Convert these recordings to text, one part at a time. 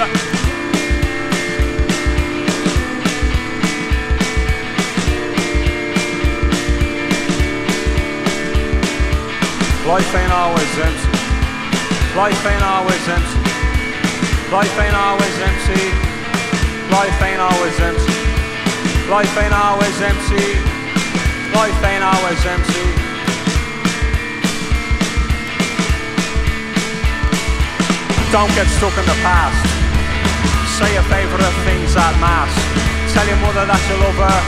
Life ain't always empty. Life ain't always empty. Life ain't always empty. Life ain't always empty. Life ain't always empty. Life ain't always empty. Don't get stuck in the past. Say your favourite things at mass. Tell your mother that you love her.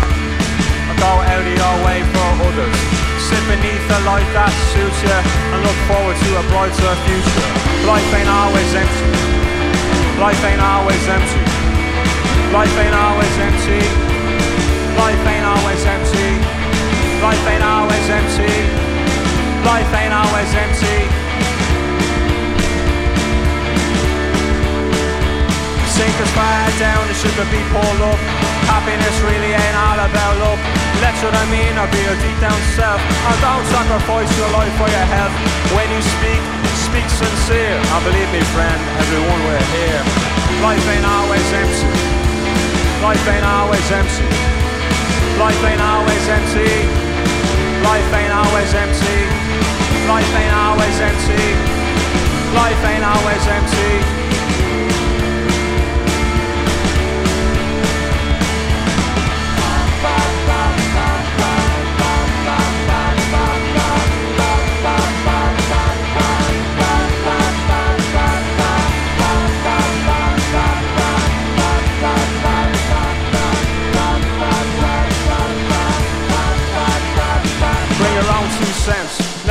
And go out of your way for others. Sit beneath the light that suits you and look forward to a brighter future. Life ain't always empty. Life ain't always empty. Life ain't always empty. Life ain't always empty. Life ain't always empty. Life ain't always empty. Sink as far down you could be pulled up. Happiness really ain't all about luck. Let what I mean or be your deep down self. And don't sacrifice your life for your health. When you speak, speak sincere. And believe me, friend, everyone we're here. Life ain't always empty. Life ain't always empty. Life ain't always empty. Life ain't always empty. Life ain't always empty. Life ain't always empty.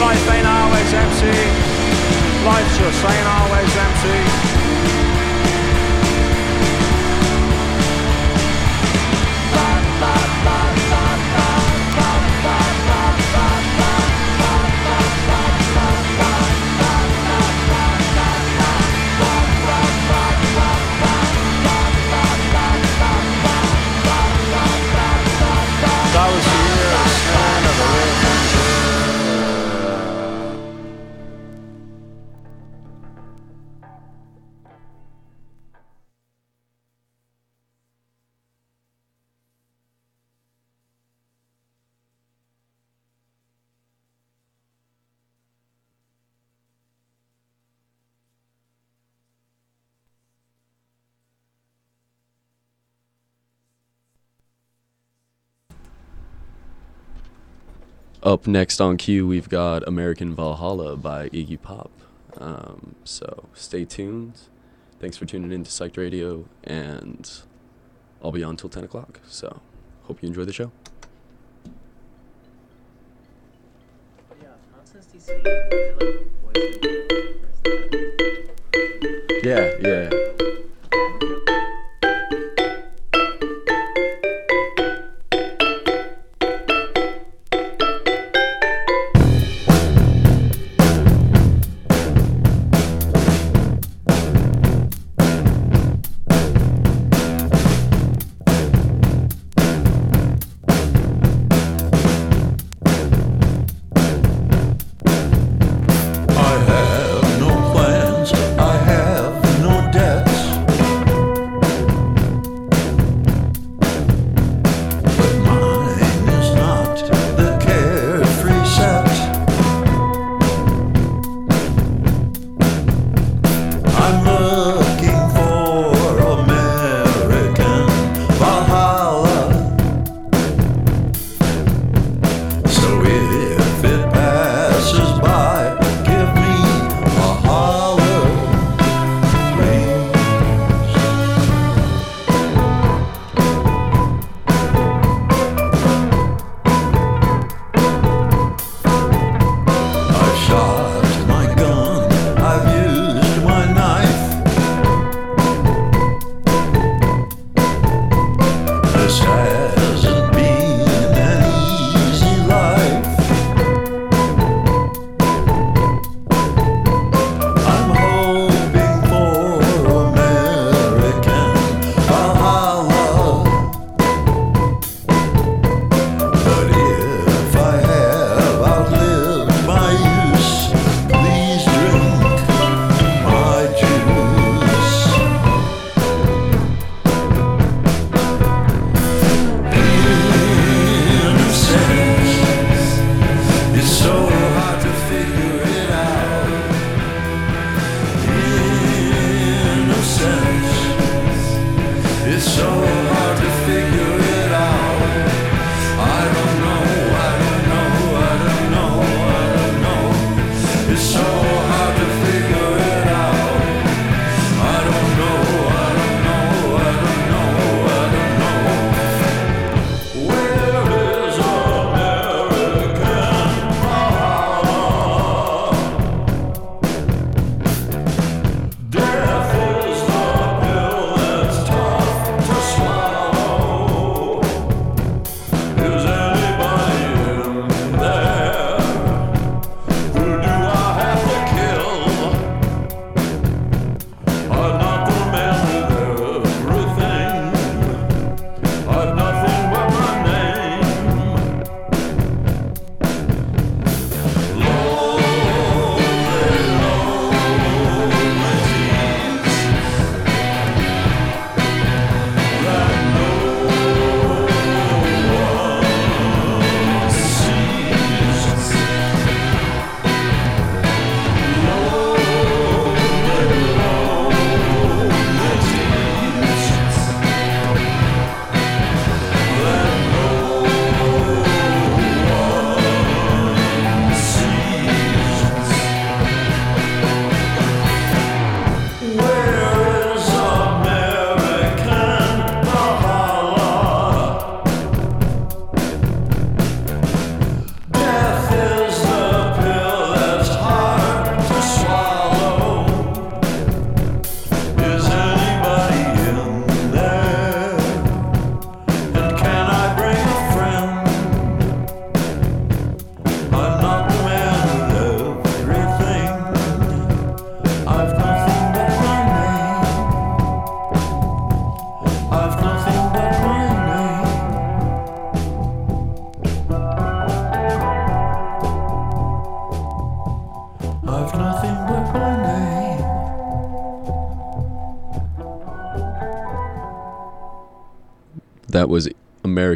Life ain't always empty. Life just ain't always empty. Up next on cue, we've got American Valhalla by Iggy Pop. Um, so stay tuned. Thanks for tuning in to Psyched Radio, and I'll be on till 10 o'clock. So hope you enjoy the show. Yeah, yeah.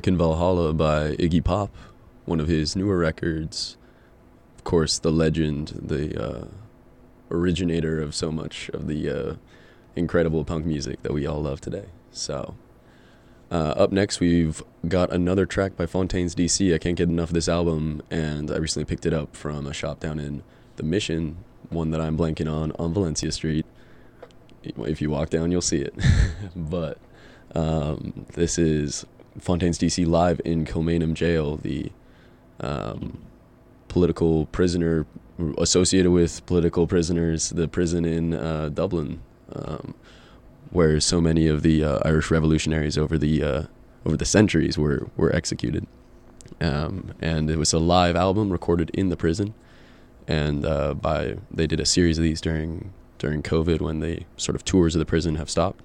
American Valhalla by Iggy Pop, one of his newer records. Of course, the legend, the uh, originator of so much of the uh, incredible punk music that we all love today. So, uh, up next, we've got another track by Fontaines DC. I can't get enough of this album, and I recently picked it up from a shop down in the Mission, one that I'm blanking on on Valencia Street. If you walk down, you'll see it. but um, this is Fontaines DC live in Kilmainham Jail, the um, political prisoner associated with political prisoners, the prison in uh, Dublin, um, where so many of the uh, Irish revolutionaries over the uh, over the centuries were were executed. Um, and it was a live album recorded in the prison, and uh, by they did a series of these during during COVID when the sort of tours of the prison have stopped,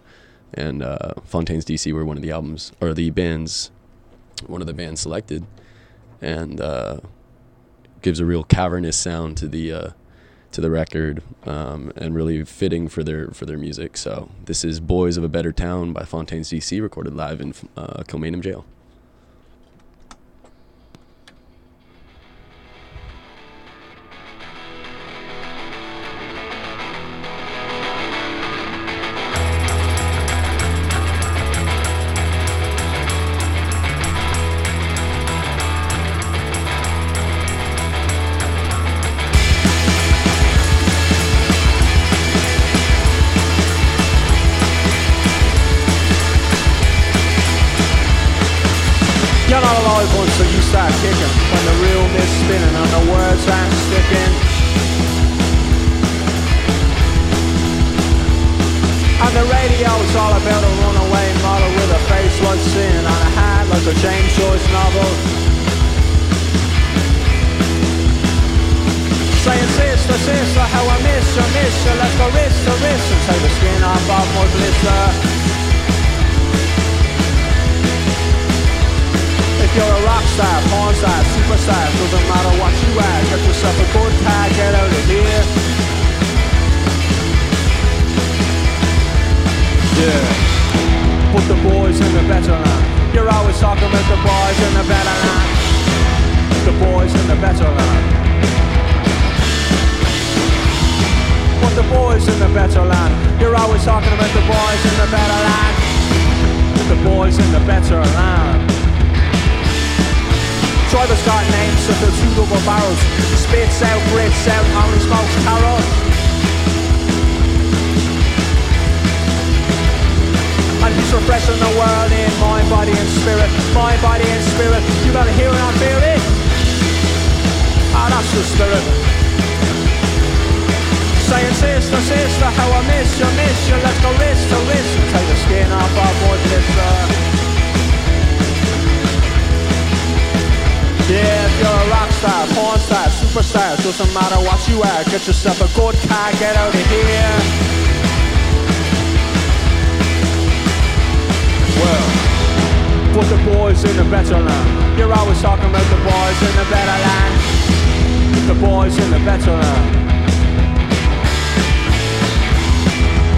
and uh, Fontaines DC were one of the albums or the bands, one of the bands selected, and uh, gives a real cavernous sound to the uh, to the record um, and really fitting for their for their music. So this is "Boys of a Better Town" by Fontaines DC, recorded live in uh, Kilmainham Jail. Driver's got names to fill two double barrels. Spits out, breathes out. Only smokes. I know we're refreshing the world in my body and spirit. My body and spirit. You gotta hear it and feel it. Oh, ah, that's the spirit. Saying sister, sister, how I miss you, miss you. Let's go wrist to wrist and take the skin off of my blister. Oh, you're a rock star, porn star, superstar Doesn't matter what you are, get yourself a boat car Get out of here Yeah Put the boys in the better land You're always talking about the boys in the better land The boys in the better land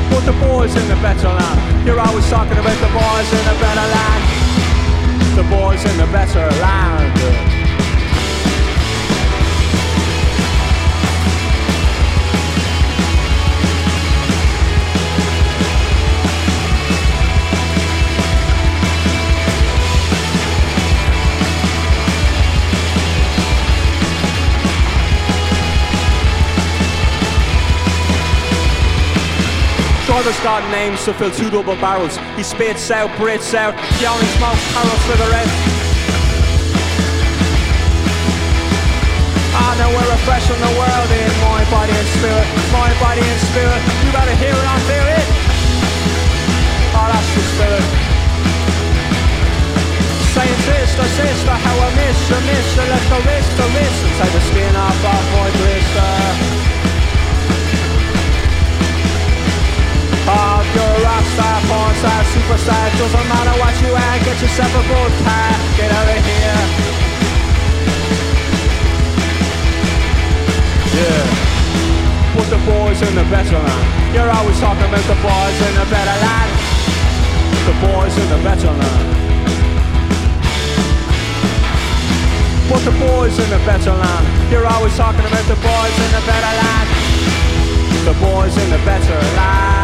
But the boys in the better land, you're always talking about the boys in the better land. The boys in the better land. father's got names to fill two double barrels. He spits out, Brits out, yelling smoke, Carol cigarette. I know we're refreshing the world in mind, body and spirit, mind, body and spirit. You better hear it and feel it. Oh, that's the spirit. Saying this, the sister, how I miss, I miss, I left the wrist, the wrist, take the skin off, off my blister. Of your rock star, porn star, superstar. Doesn't matter what you are, get yourself a bow tie. Get out of here. Yeah. Put the boys in the better line. You're always talking about the boys in the better line. The boys in the better line. Put the boys in the better line. You're always talking about the boys in the better line. The boys in the better line.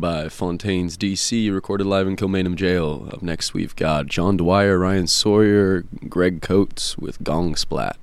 By Fontaines DC, recorded live in Kilmainham Jail. Up next, we've got John Dwyer, Ryan Sawyer, Greg Coates with Gong Splat.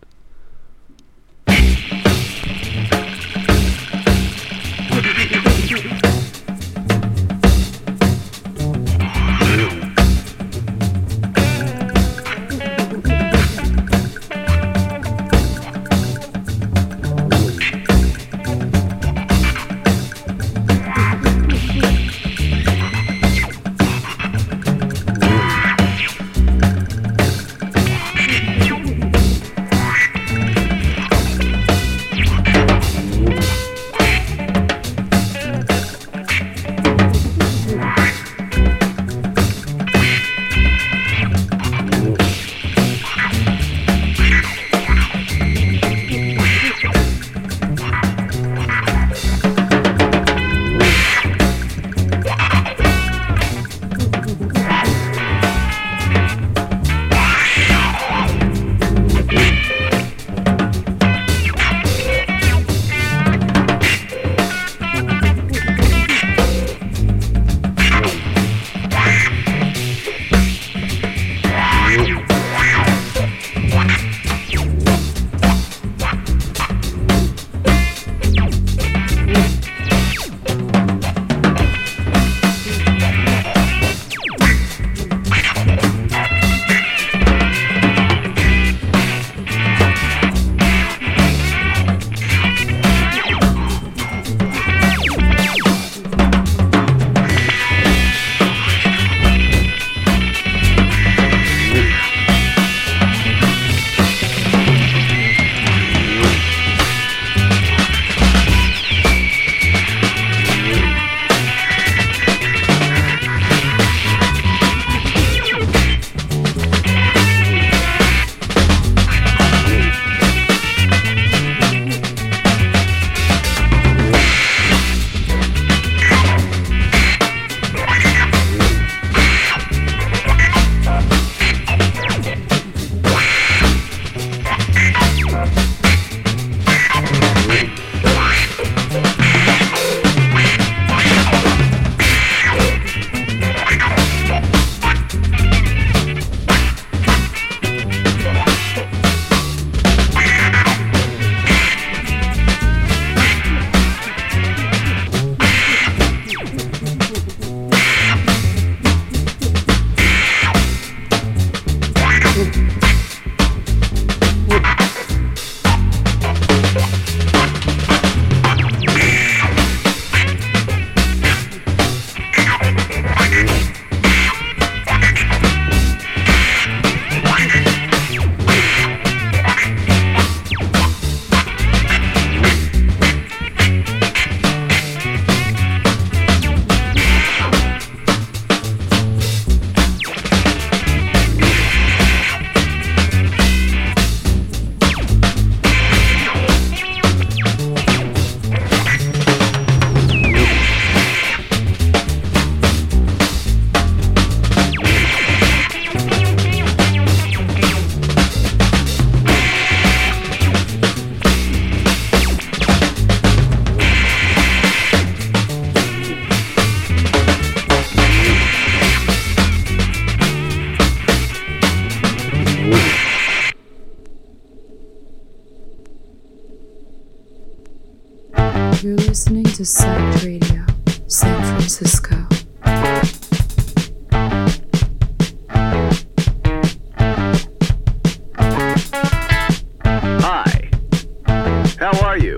How are you?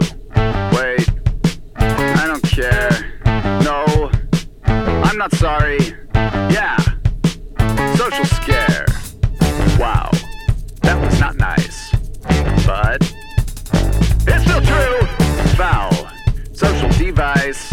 Wait. I don't care. No. I'm not sorry. Yeah. Social scare. Wow. That was not nice. But. It's still true! Foul. Social device.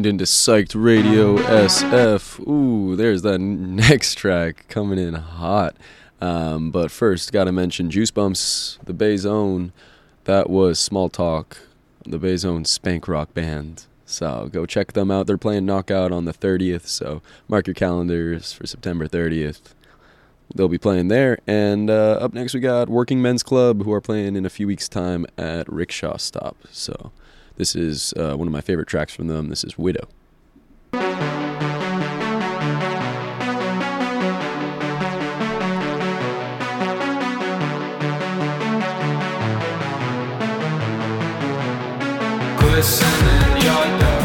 tuned into Psyched Radio SF. Ooh, there's that next track coming in hot. Um, but first, gotta mention Juice Bumps, the Bay Zone. That was Small Talk, the Bay Zone spank rock band. So go check them out. They're playing Knockout on the 30th, so mark your calendars for September 30th. They'll be playing there. And uh, up next, we got Working Men's Club, who are playing in a few weeks' time at Rickshaw Stop. So this is uh, one of my favorite tracks from them. This is Widow. Your door.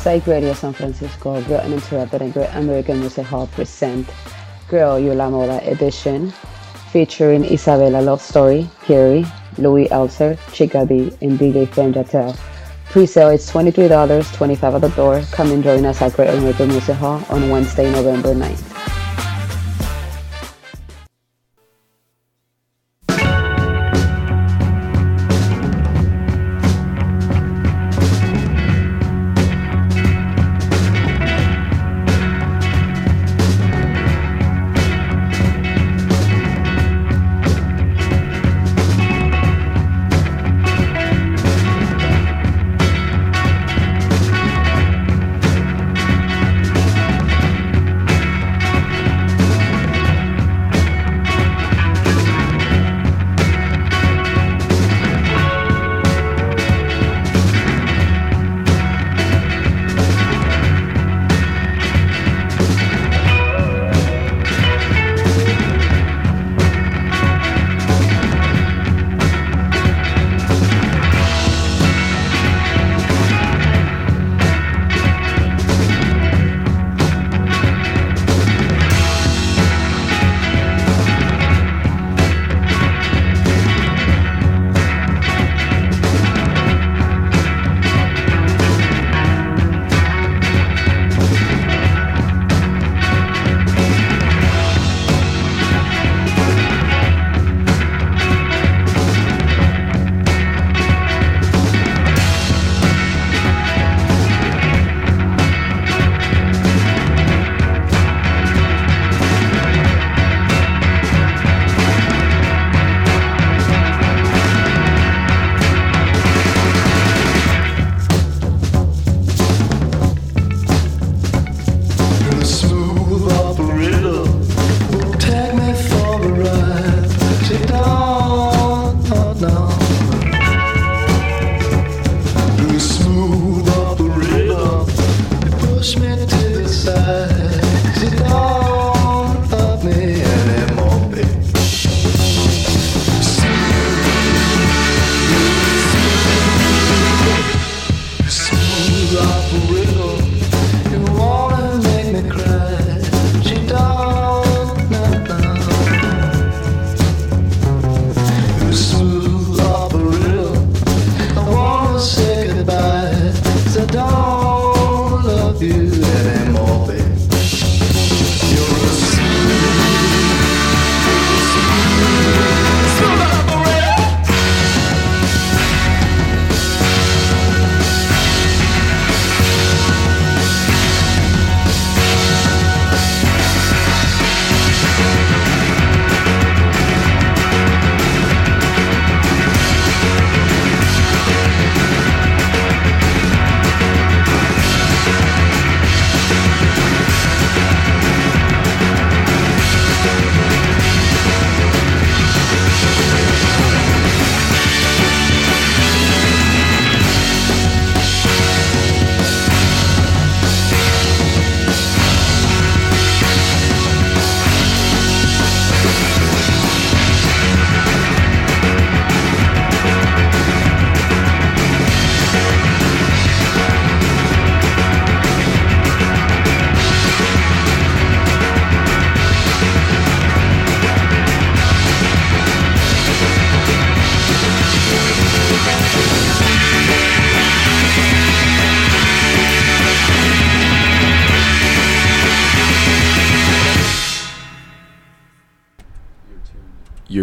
Psych Radio San Francisco, Great Uninterrupted and Great American Music Hall present Girl You La Moda edition featuring Isabella Love Story, Carrie, Louis Elser, Chica D, and DJ Fem Jatel. Pre-sale is $23, 25 at the door. Come and join us at Great American Music Hall on Wednesday, November 9th.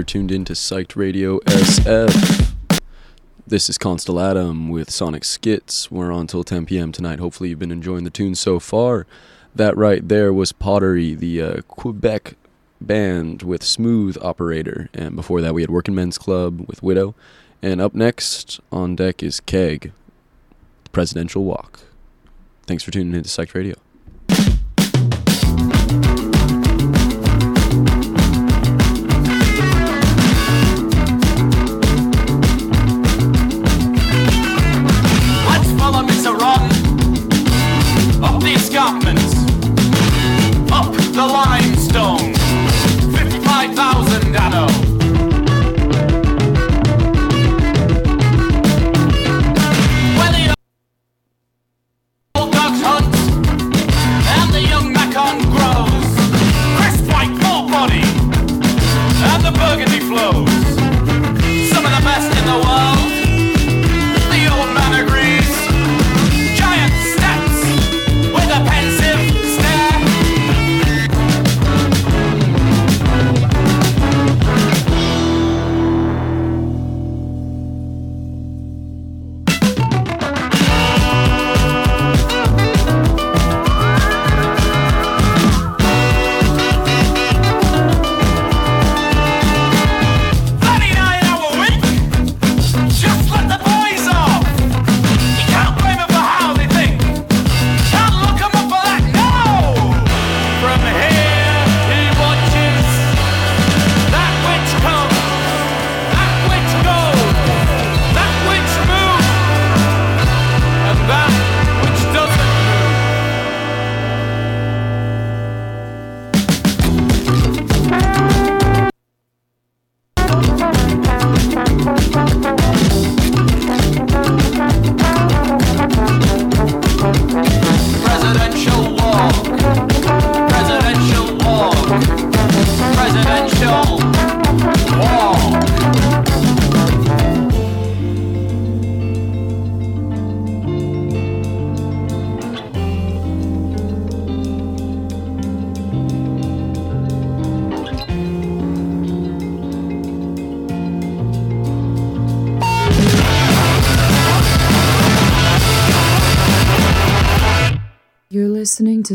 Tuned into Psyched Radio SF. This is Constellatum with Sonic Schitz. We're on till 10 p.m. tonight. Hopefully, you've been enjoying the tunes so far. That right there was Pottery, the uh, Quebec band with Smooth Operator. And before that, we had Working Men's Club with Widow. And up next on deck is Keg, Presidential Walk. Thanks for tuning into Psyched Radio.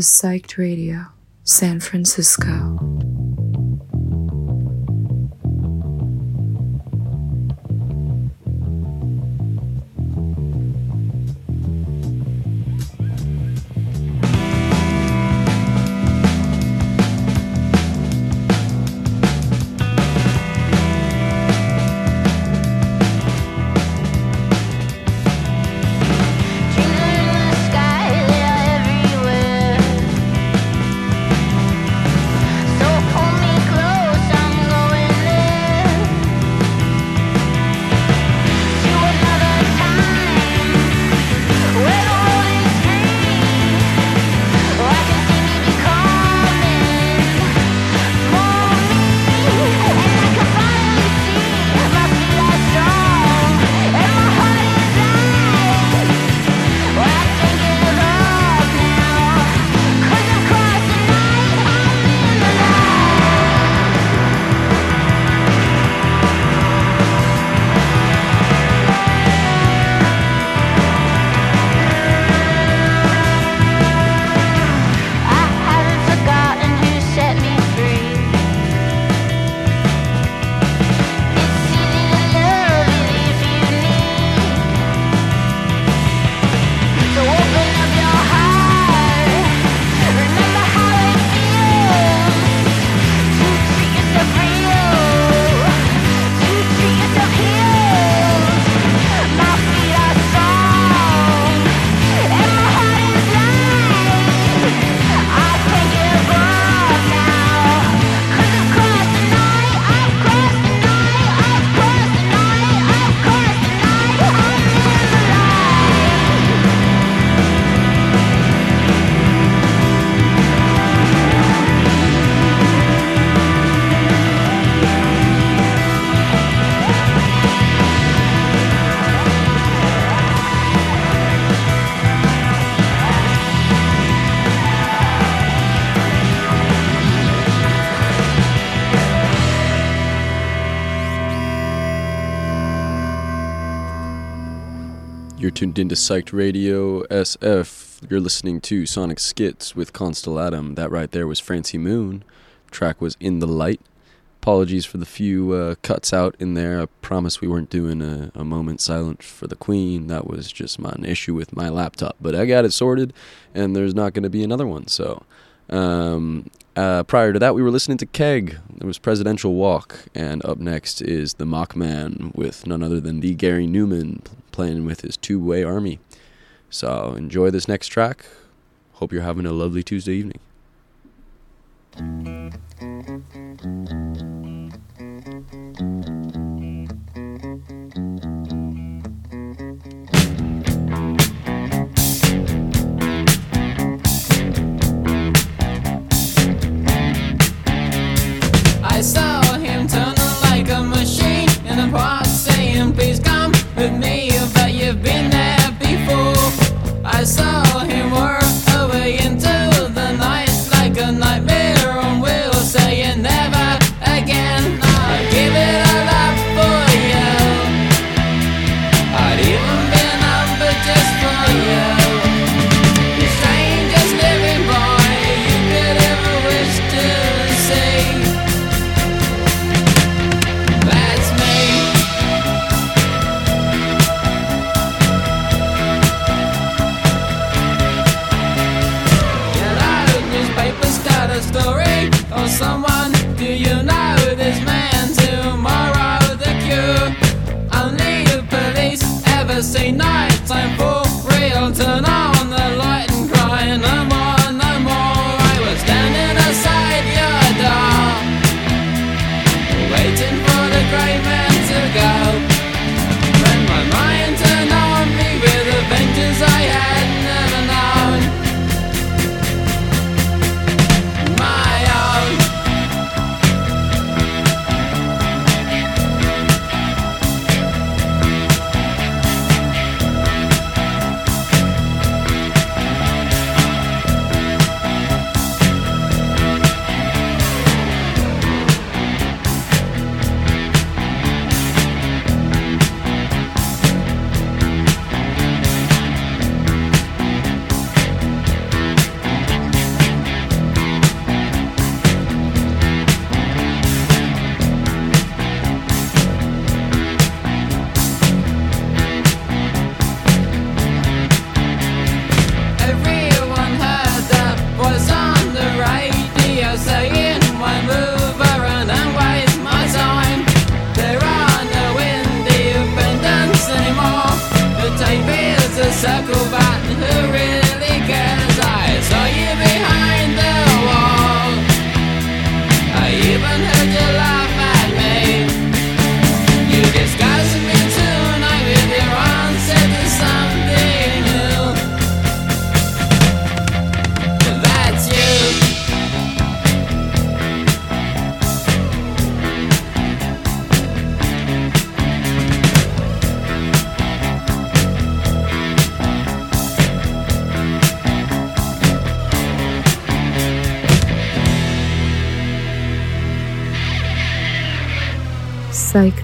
Psyched Radio, San Francisco. Into Psyched Radio SF. You're listening to Sonic Schitz with Constellatum. That right there was Francie Moon. Track was In the Light. Apologies for the few uh, cuts out in there. I promise we weren't doing a, a moment silent for the Queen. That was just my an issue with my laptop. But I got it sorted, and there's not going to be another one. So, um, uh, prior to that, we were listening to Keg. It was Presidential Walk, and up next is the Mockman with none other than the Gary Numan playing with his Tubeway Army. So enjoy this next track. Hope you're having a lovely Tuesday evening. Saw him turn like a machine in the park saying, Please come with me, but you've been there before. I saw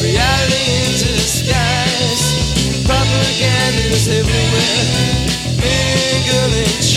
Reality in disguise. Propaganda's everywhere. mingling.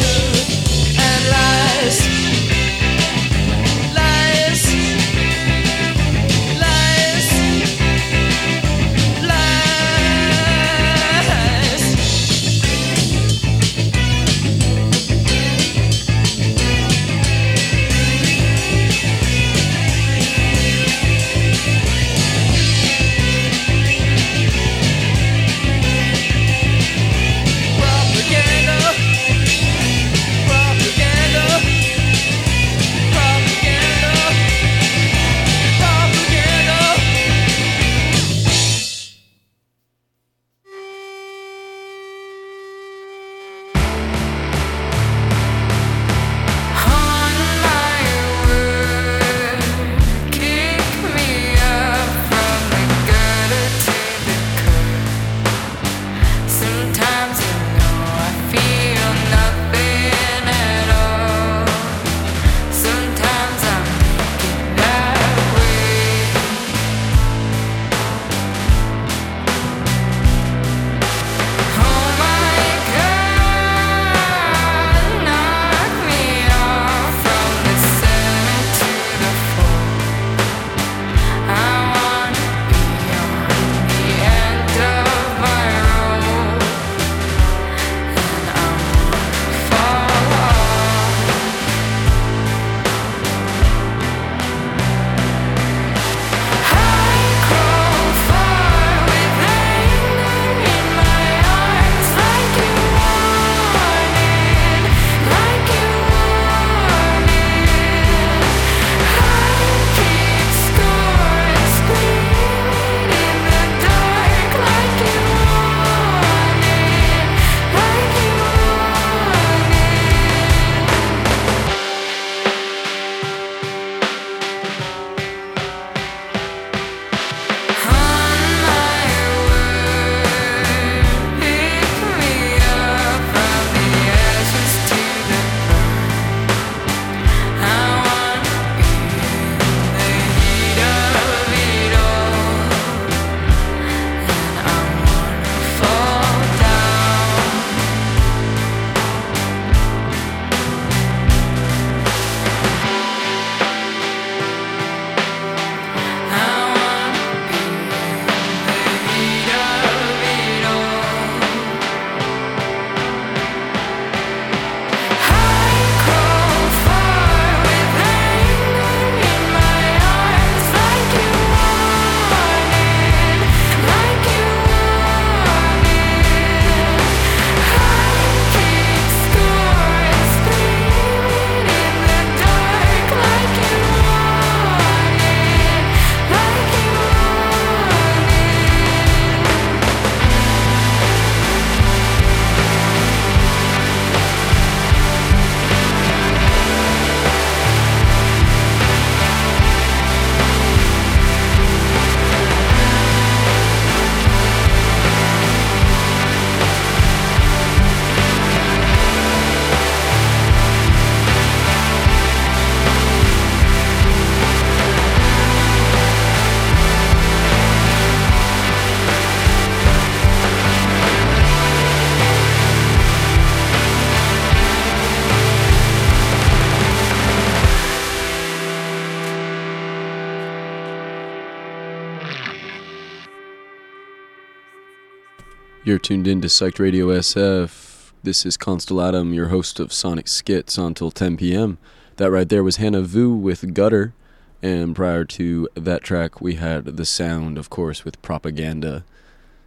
You're tuned in to Psyched Radio SF. This is Constellatum, your host of Sonic Schitz until 10 p.m. That right there was Hannah Vu with Gutter. And prior to that track, we had The Sound, of course, with Propaganda.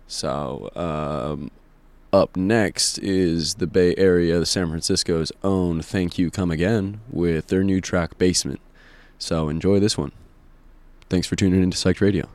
So, um, up next is the Bay Area, the San Francisco's own Thank You Come Again with their new track Basement. So, enjoy this one. Thanks for tuning in to Psyched Radio.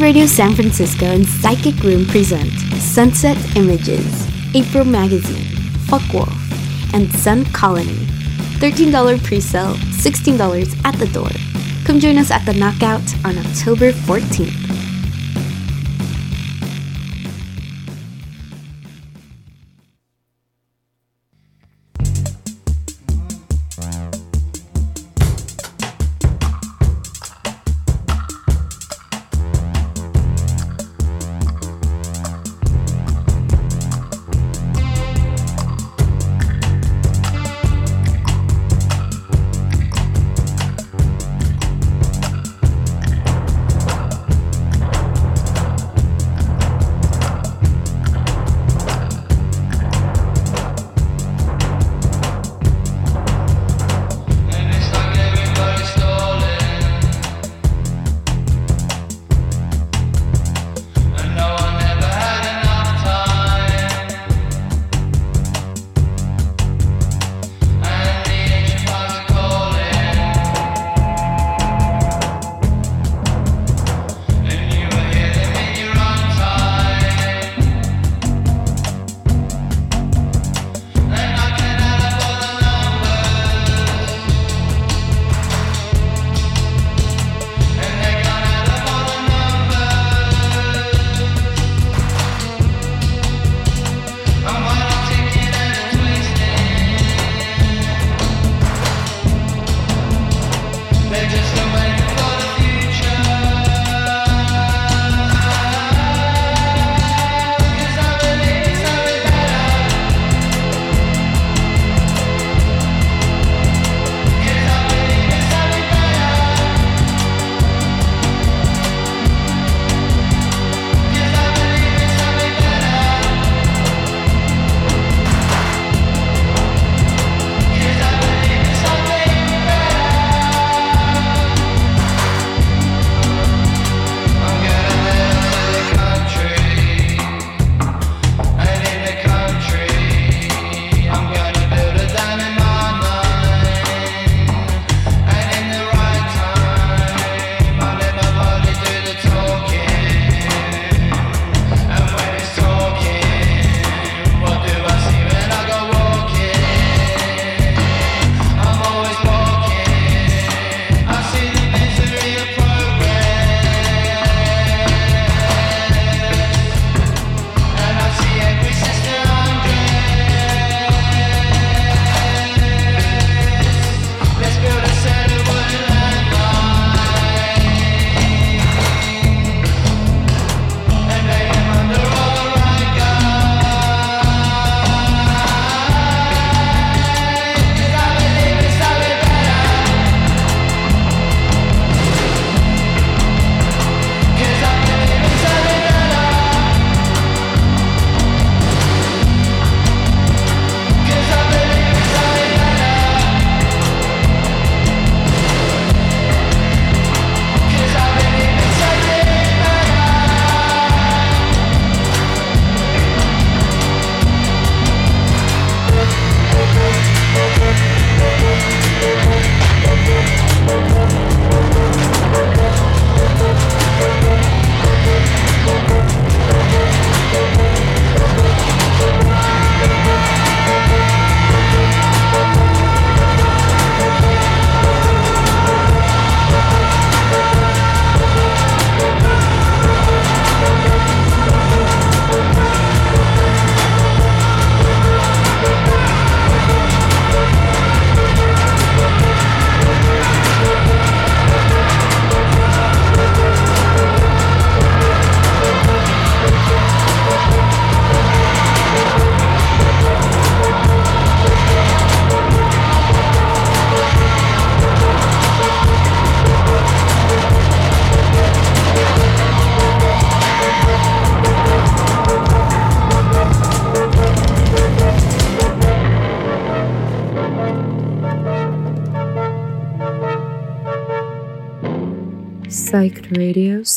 Radio San Francisco and Psychic Room present Sunset Images, April Magazine, Fuck Wolf, and Sun Colony. $13 pre-sale, $16 at the door. Come join us at the Knockout on October 14th.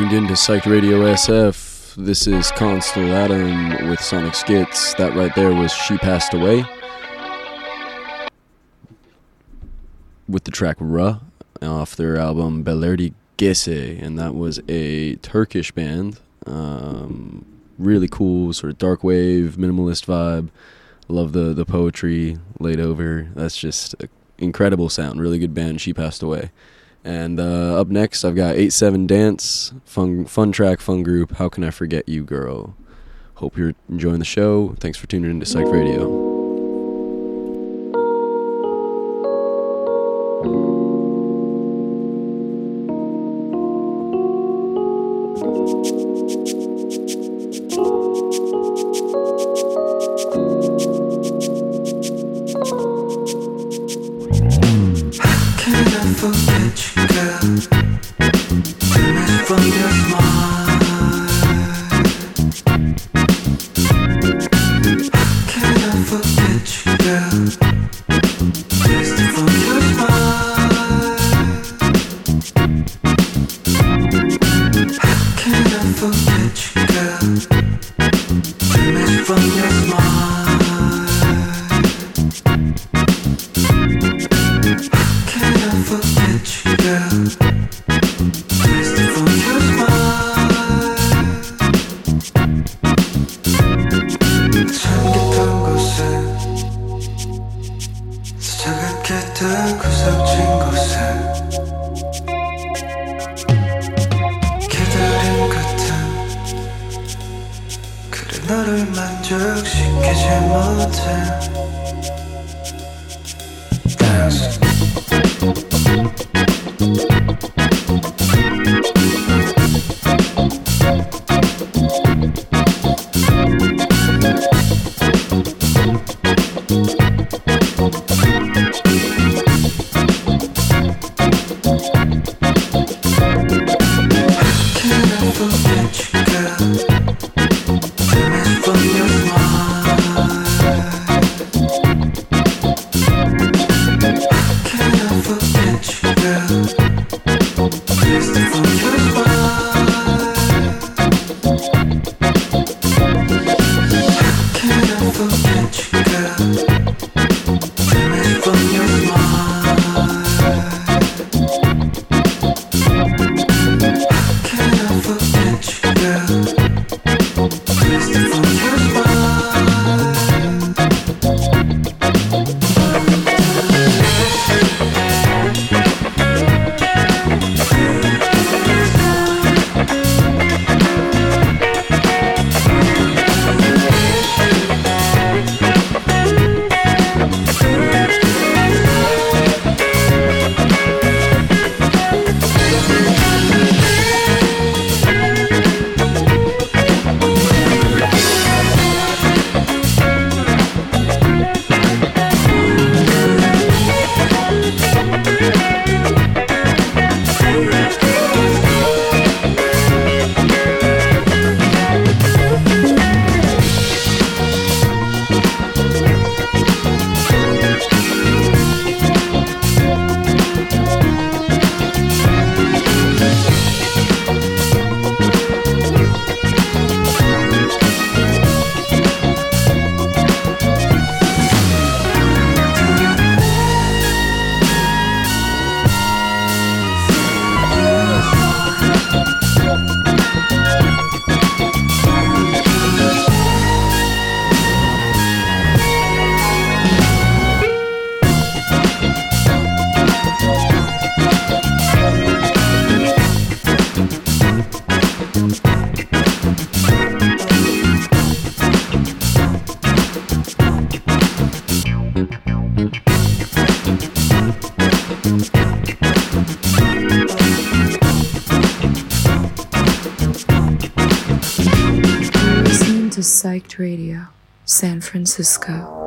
tuned in to Psych Radio SF. This is Constellatum with Sonic Schitz. That right there was She Past Away. With the track Ra off their album Belirdi Gece. And that was a Turkish band. Um, really cool, sort of dark wave, minimalist vibe. Love the, the poetry laid over. That's just an incredible sound. Really good band. She Past Away. And uh, up next, I've got 8 7 Dance, fun, fun track, fun group. How Can I Forget You, Girl? Hope you're enjoying the show. Thanks for tuning in to Psych Radio. Francisco.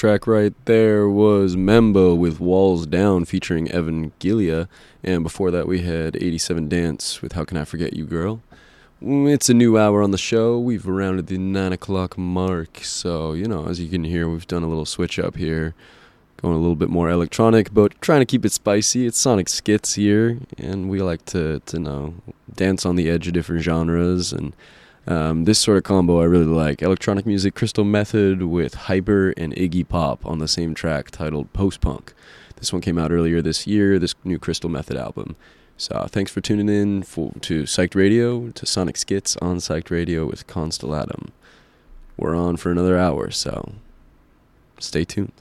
Track right there was Membo with Walls Down featuring Evan Gilia. And before that, we had 87 Dance with How Can I Forget You Girl. Mm, It's a new hour on the show. We've rounded the 9 o'clock mark. So, you know, as you can hear, we've done a little switch up here. Going a little bit more electronic, but trying to keep it spicy. It's Sonic Schitz here, and we like to, to know, dance on the edge of different genres. And um, this sort of combo I really like. Electronic music, Crystal Method with Hyper and Iggy Pop on the same track titled Post Punk. This one came out earlier this year, this new Crystal Method album. So thanks for tuning in for, to Psyched Radio, to Sonic Schitz on Psyched Radio with Constellatum. We're on for another hour, so stay tuned.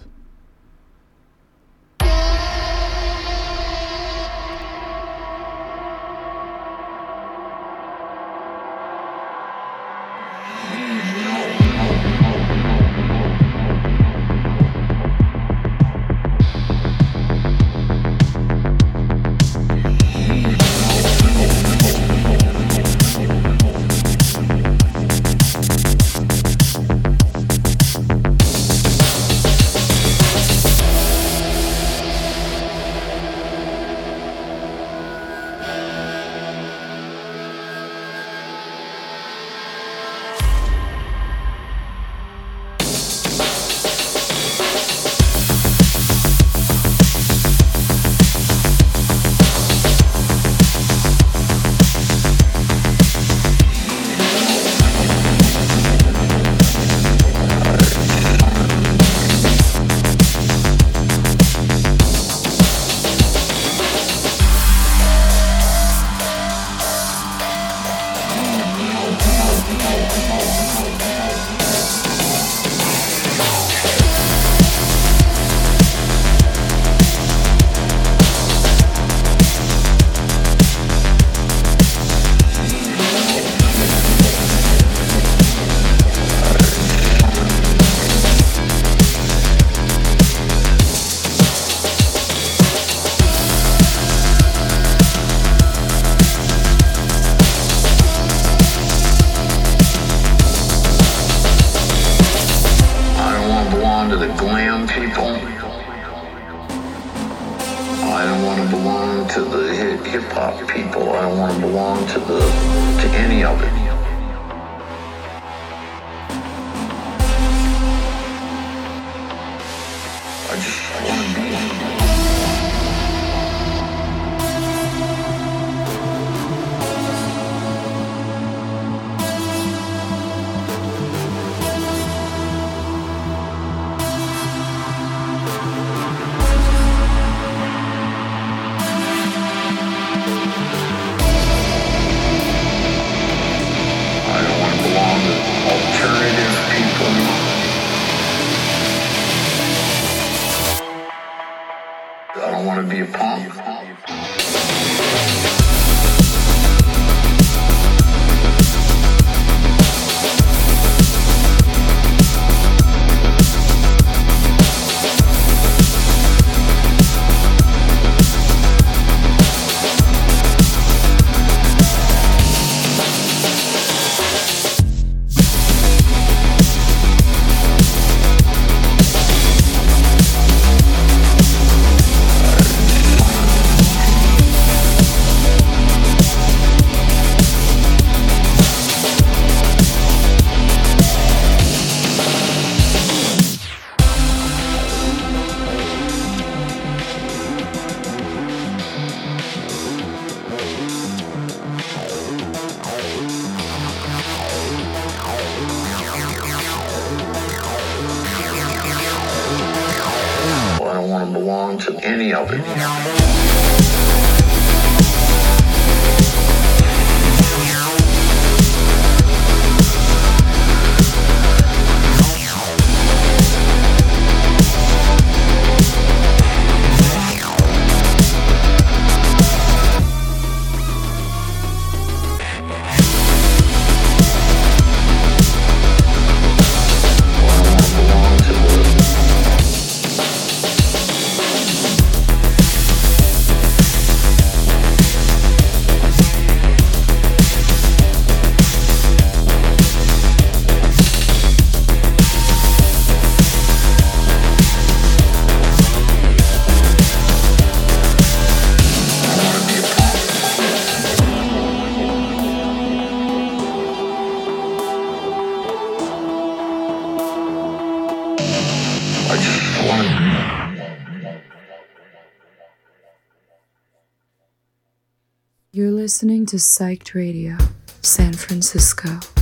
To Psyched Radio, San Francisco.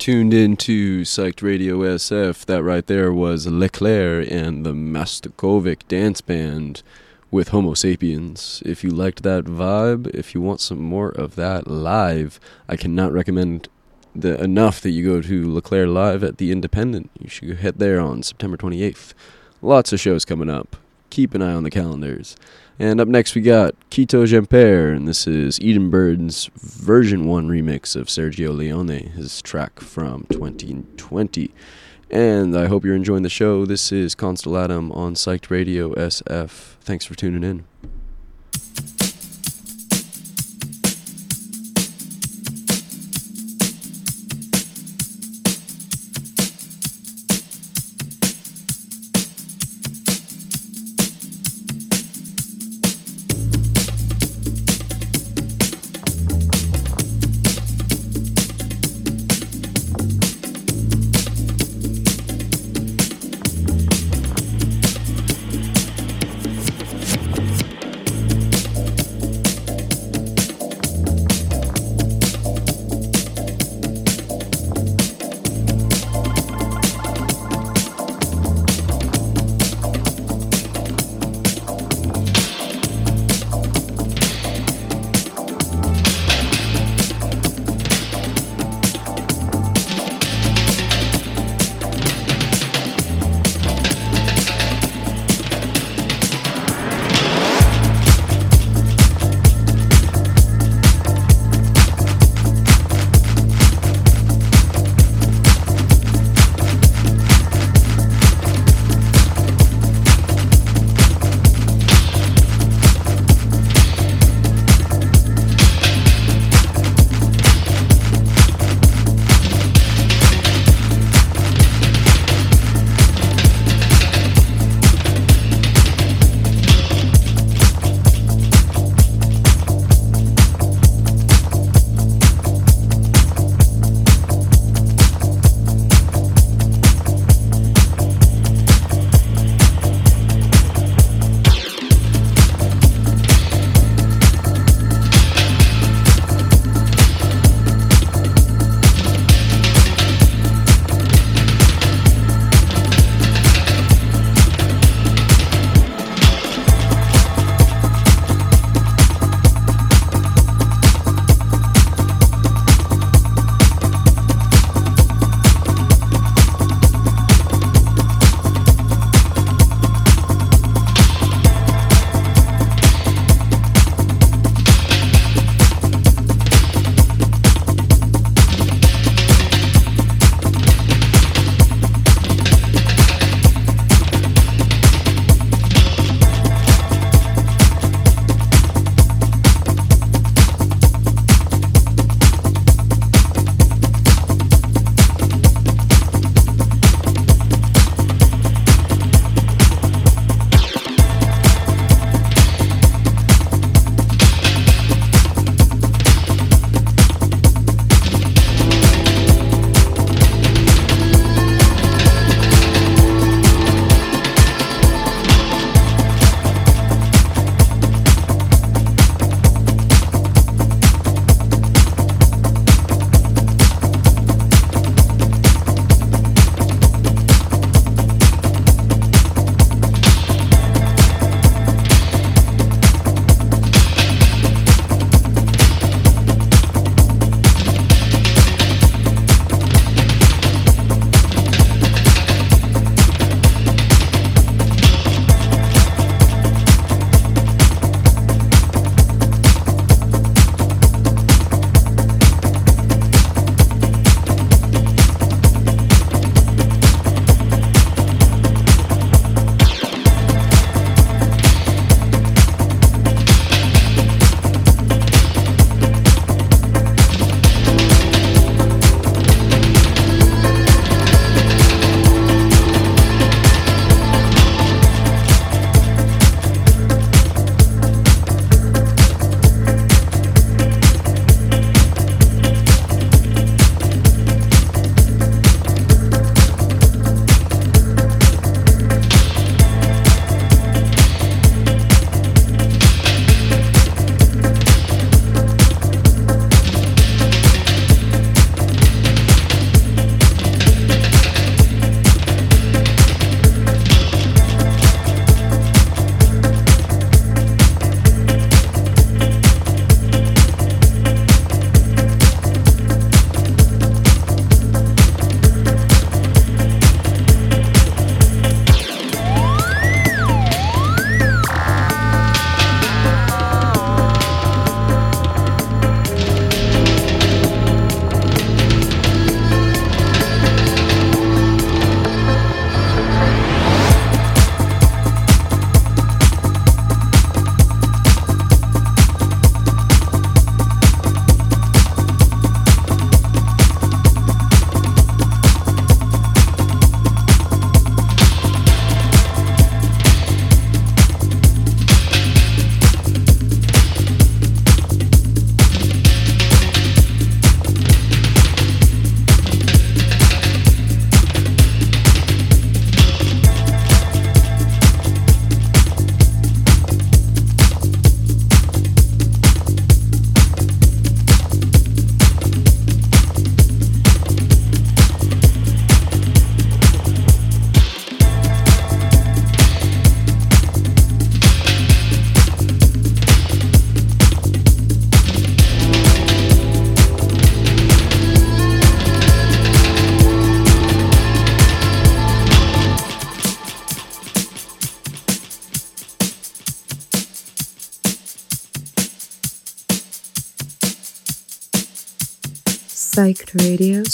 Tuned into Psyched Radio SF. That right there was Leclerc and the Mastakovic Dance Band with Homo Sapiens. If you liked that vibe, if you want some more of that live, I cannot recommend the, enough that you go to Leclerc Live at the Independent. You should head there on September 28th. Lots of shows coming up. Keep an eye on the calendars. And up next, we got Kito Jempere, and this is Eden Bird's version 1 remix of Sergio Leone, his track from 2020. And I hope you're enjoying the show. This is Constellatum on Psyched Radio SF. Thanks for tuning in.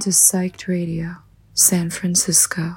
to Psyched Radio, San Francisco.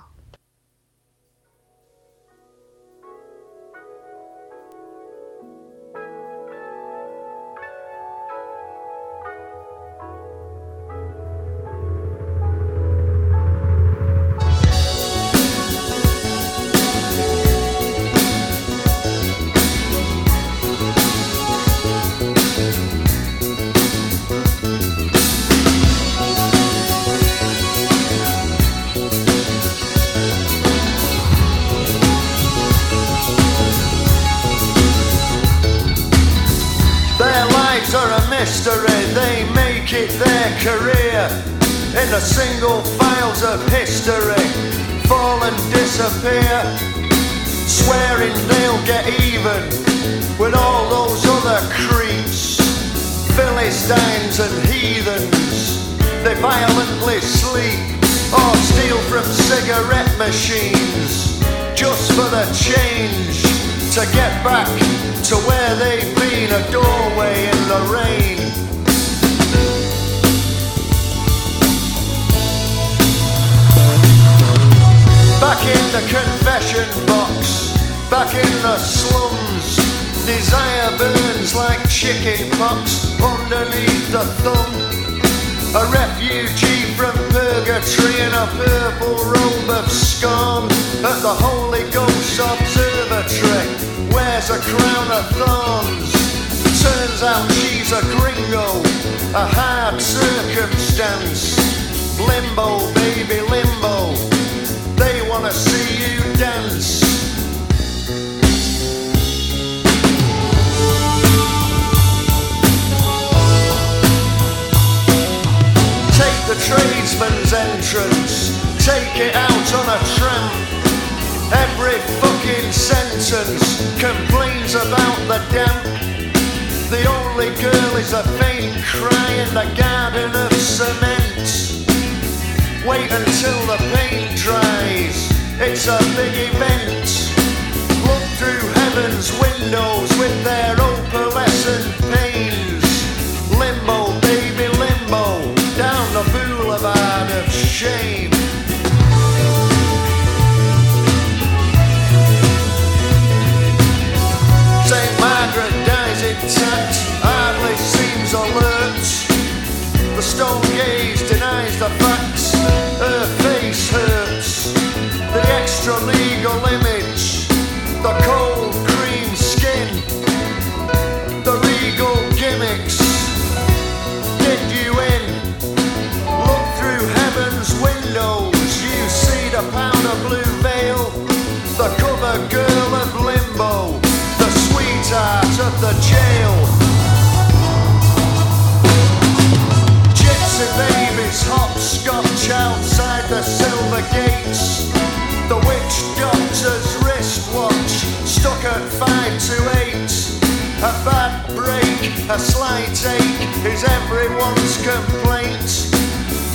A slight ache is everyone's complaint.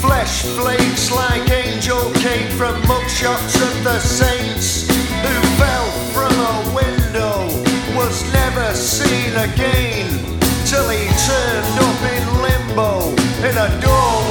Flesh flakes like angel cake from mugshots of the saints who fell from a window was never seen again till he turned up in limbo in a doorway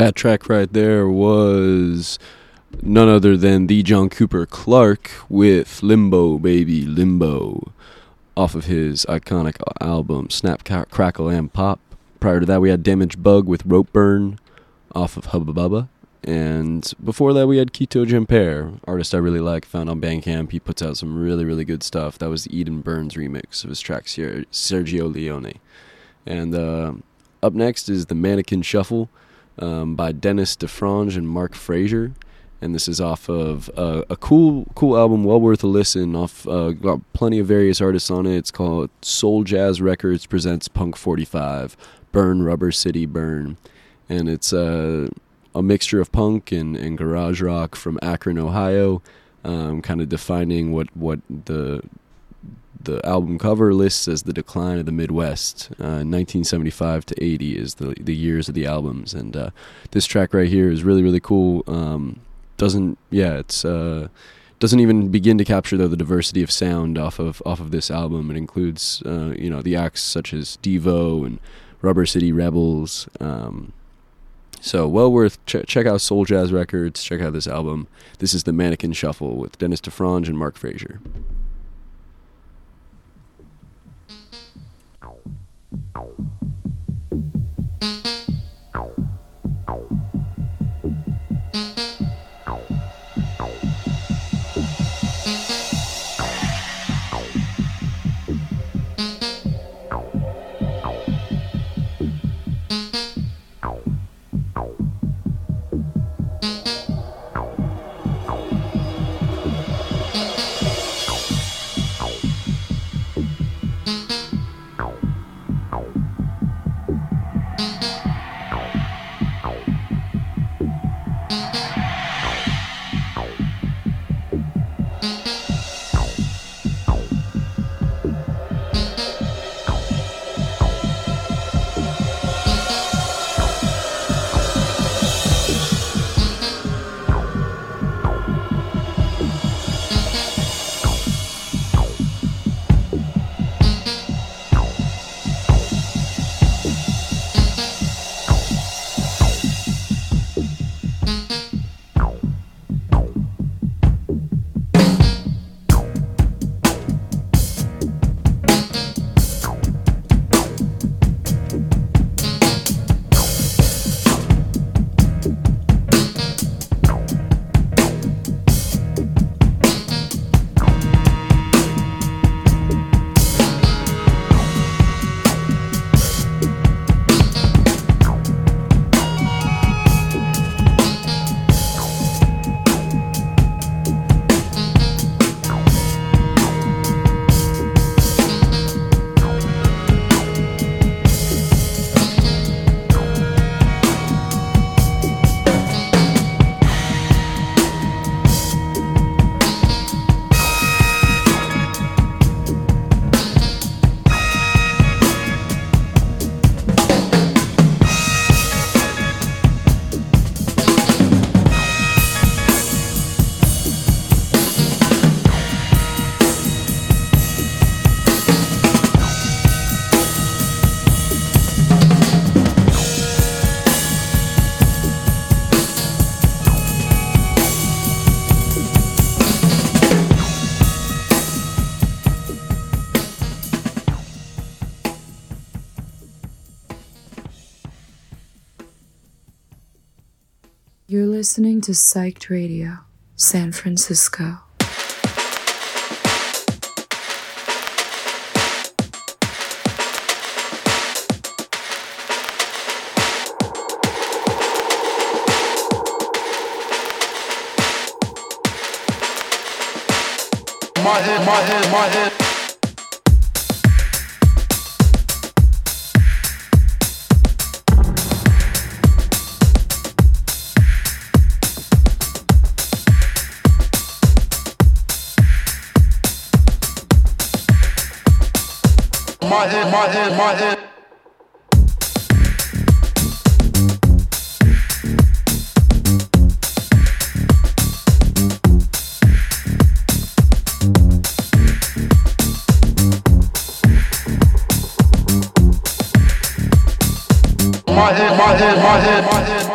That track right there was none other than the John Cooper Clarke with Limbo Baby Limbo off of his iconic album Snap Crackle and Pop. Prior to that, we had Damaged Bug with Rope Burn off of Hubba Bubba. And before that, we had Kito Jempere, artist I really like, found on Bandcamp. He puts out some really, really good stuff. That was the Eden Burns remix of his track Ser- Sergio Leone. And uh, up next is the Mannequin Shuffle um, by Dennis DeFrange and Mark Frazier. And this is off of uh, a cool, cool album, well worth a listen. Off, uh, got plenty of various artists on it. It's called Soul Jazz Records presents Punk 45, Burn Rubber City Burn, and it's uh, a mixture of punk and, and garage rock from Akron, Ohio, um, kind of defining what what the the album cover lists as the decline of the Midwest. Uh, 1975 to 80 is the the years of the albums, and uh, this track right here is really really cool. Um, doesn't yeah, it's uh, doesn't even begin to capture though the diversity of sound off of off of this album. It includes uh, you know the acts such as Devo and Rubber City Rebels. Um, so well worth ch- check out Soul Jazz Records. Check out this album. This is the Mannequin Shuffle with Dennis DeFrange and Mark Frazier. Ow. listening to Psyched Radio, San Francisco. my head, my head, my head. my head, my head, my head, my head.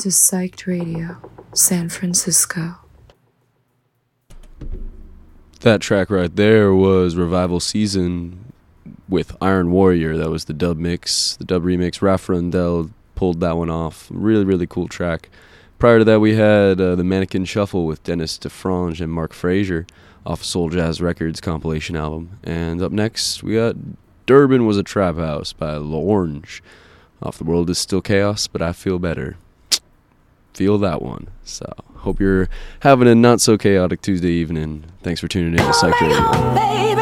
To Psyched Radio, San Francisco. That track right there was Revival Season with Iron Warrior. That was the dub mix, the dub remix. Raf Rundell pulled that one off. Really, really cool track. Prior to that, we had uh, the Mannequin Shuffle with Dennis DeFrange and Mark Frazier off Soul Jazz Records compilation album. And up next, we got Durban Was a Trap House by L'Orange off The World Is Still Chaos, but I Feel Better. Feel that one. So, hope you're having a not so chaotic Tuesday evening. Thanks for tuning in to Psych Radio. Oh,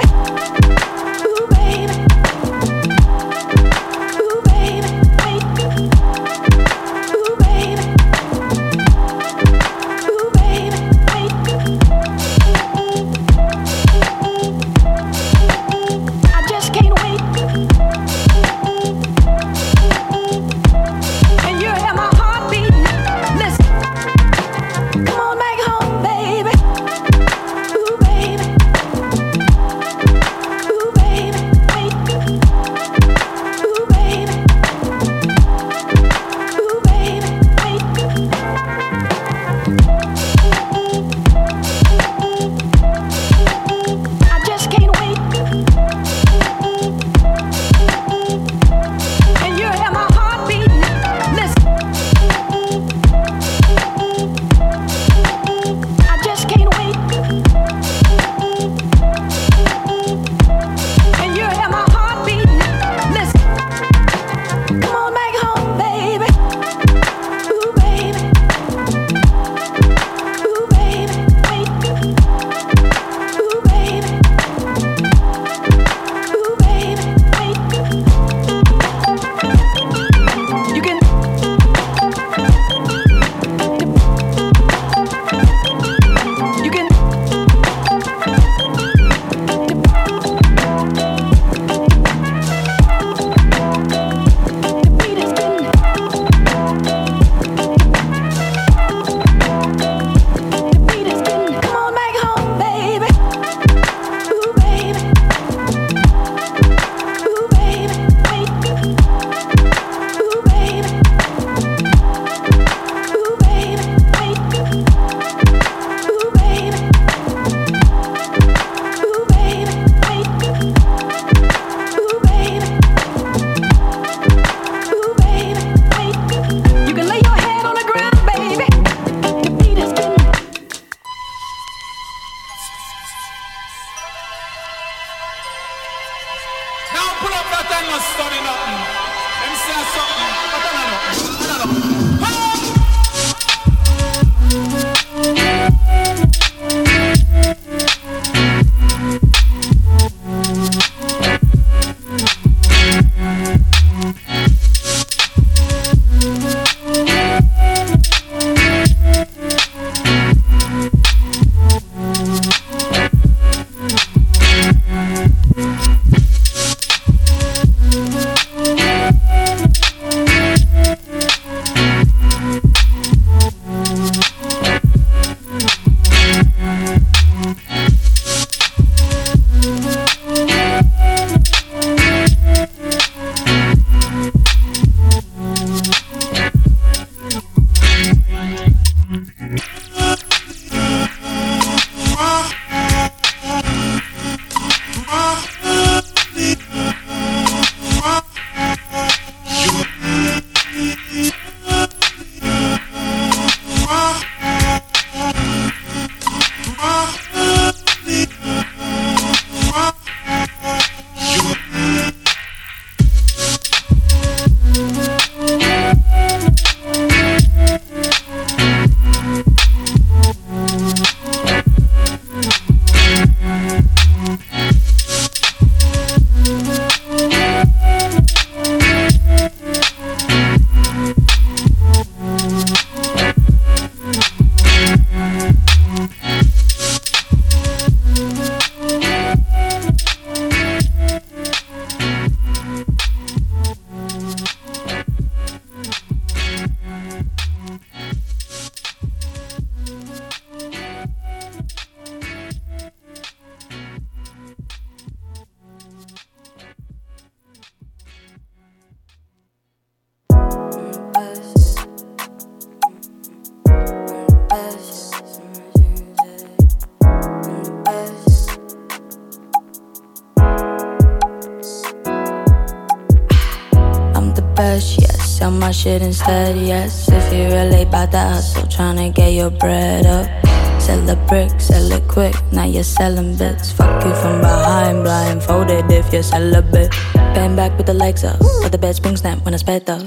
selling bits. Fuck you from behind, blindfolded if you're celibate. Bang back with the legs up, but the bed spring snap when I sped up.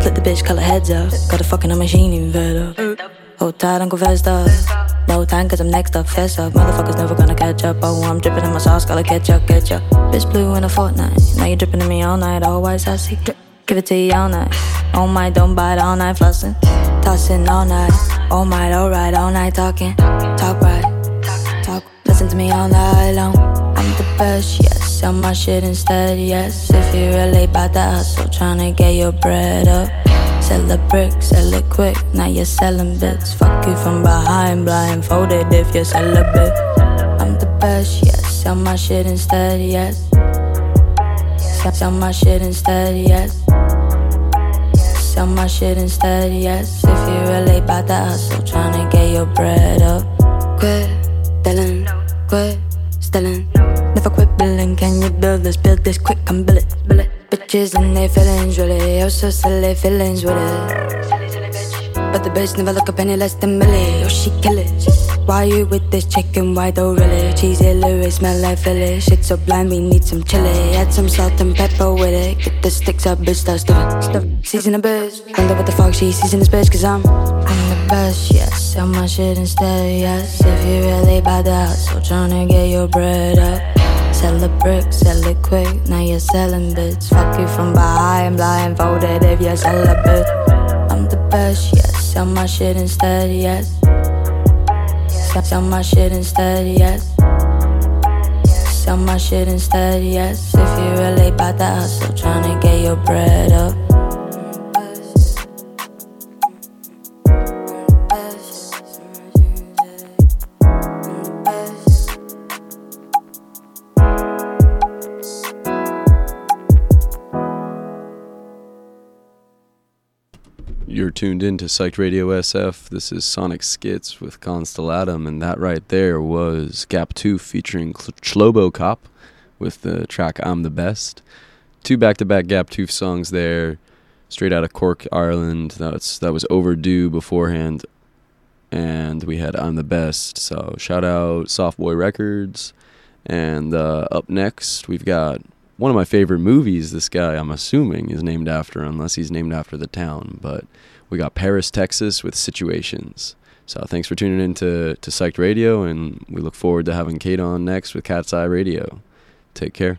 Flip the bitch, color heads up. Got a fucking machine even better. Hold tight, Uncle Festa. No time, cause I'm next up, fess up. Motherfuckers never gonna catch up. Oh, I'm dripping in my sauce, gotta catch up, catch up. Bitch blue in a fortnight. Now you're dripping in me all night. All white, sassy. Give it to you all night. Oh my, don't bite all night, flossing. Tossing all night. Oh my, alright, all night talking. To me all night long. I'm the best, yes. Sell my shit instead, yes. If you really bout that hustle, tryna get your bread up. Sell the brick, sell it quick, now you're selling bits. Fuck you from behind, blindfolded if you're celibate. I'm the best, yes. Sell my shit instead, yes. Sell, sell my shit instead, yes. Sell my shit instead, yes. If you really bout that hustle, tryna get your bread up. Quit And their feelings, really. Oh, so silly feelings with it. But the bitch never look a penny less than Millie. Oh, she kill it. Why you with this chicken? Why though, really? Cheesy lyrics smell like Philly. Shit so blind, we need some chili. Add some salt and pepper with it. Get the sticks up, bitch, start stuffing. Stuff. Season a bitch. Wonder what the fuck she season this bitch, cause I'm. I'm the best, yes. Sell my shit instead, yes. If you really bad the hustle, tryna get your bread up. Sell the brick, sell it quick, now you're selling bits. Fuck you from behind, blindfolded if you're celibate. I'm the best, yes. Sell my shit instead, yes. Sell my shit instead, yes. Sell my shit instead, yes. If you really bout that hustle, tryna get your bread up. Tuned in to Psyched Radio SF. This is Sonic Schitz with Constellatum, and that right there was Gap 2 featuring Chlobo Cop with the track I'm the Best. Two back to back Gap 2 songs there, straight out of Cork, Ireland. That's, that was overdue beforehand, and we had I'm the Best. So shout out Softboy Records. And uh, up next, we've got one of my favorite movies. This guy, I'm assuming, is named after, unless he's named after the town. But we got Paris, Texas, with Situations. So thanks for tuning in to, to Psyched Radio, and we look forward to having Kate on next with Cat's Eye Radio. Take care.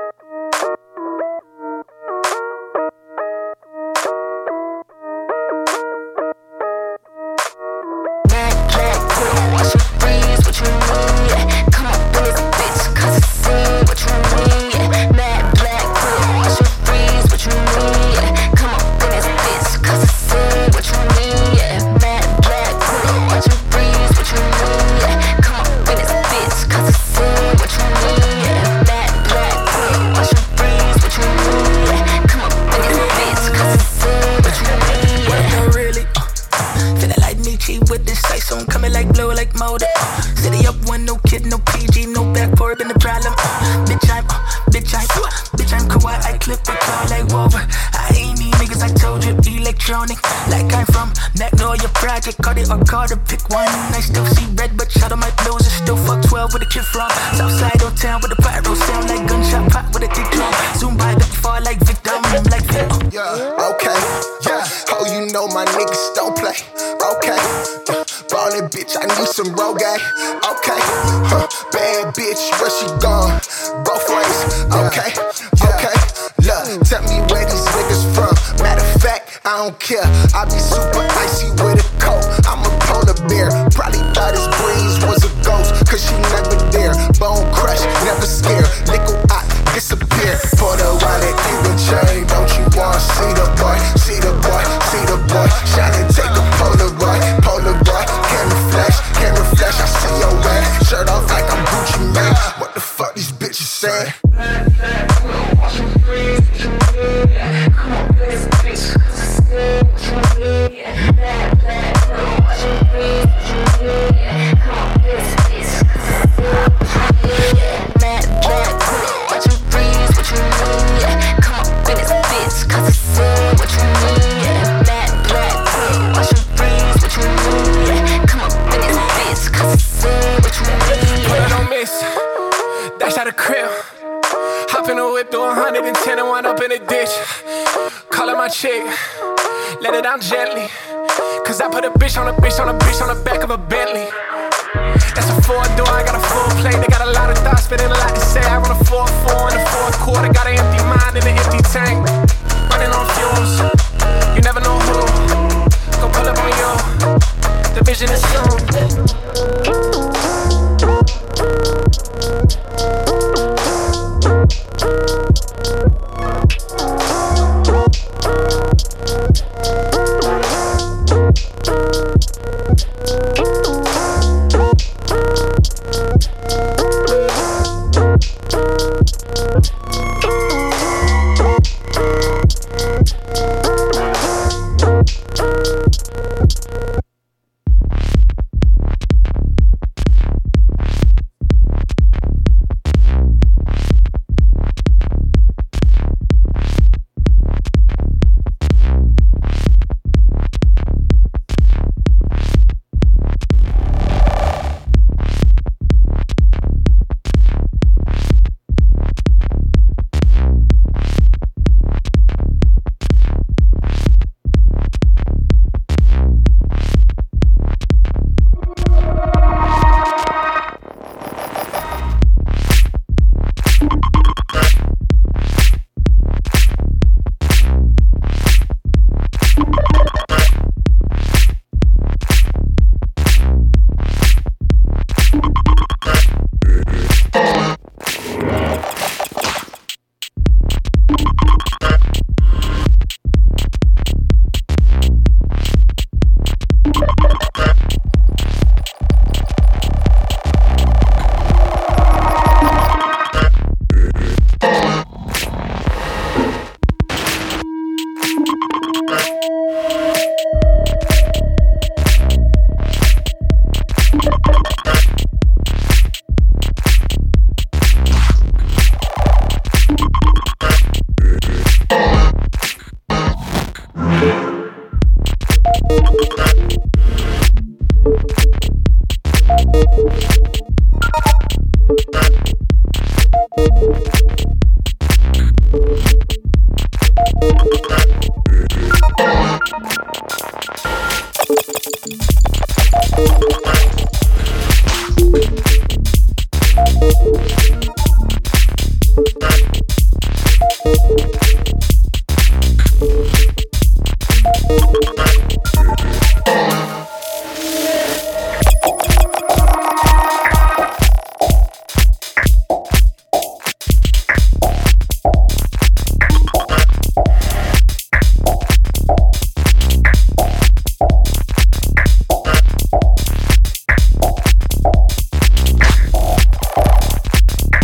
saying? 悲伤了，悲伤了，悲伤了。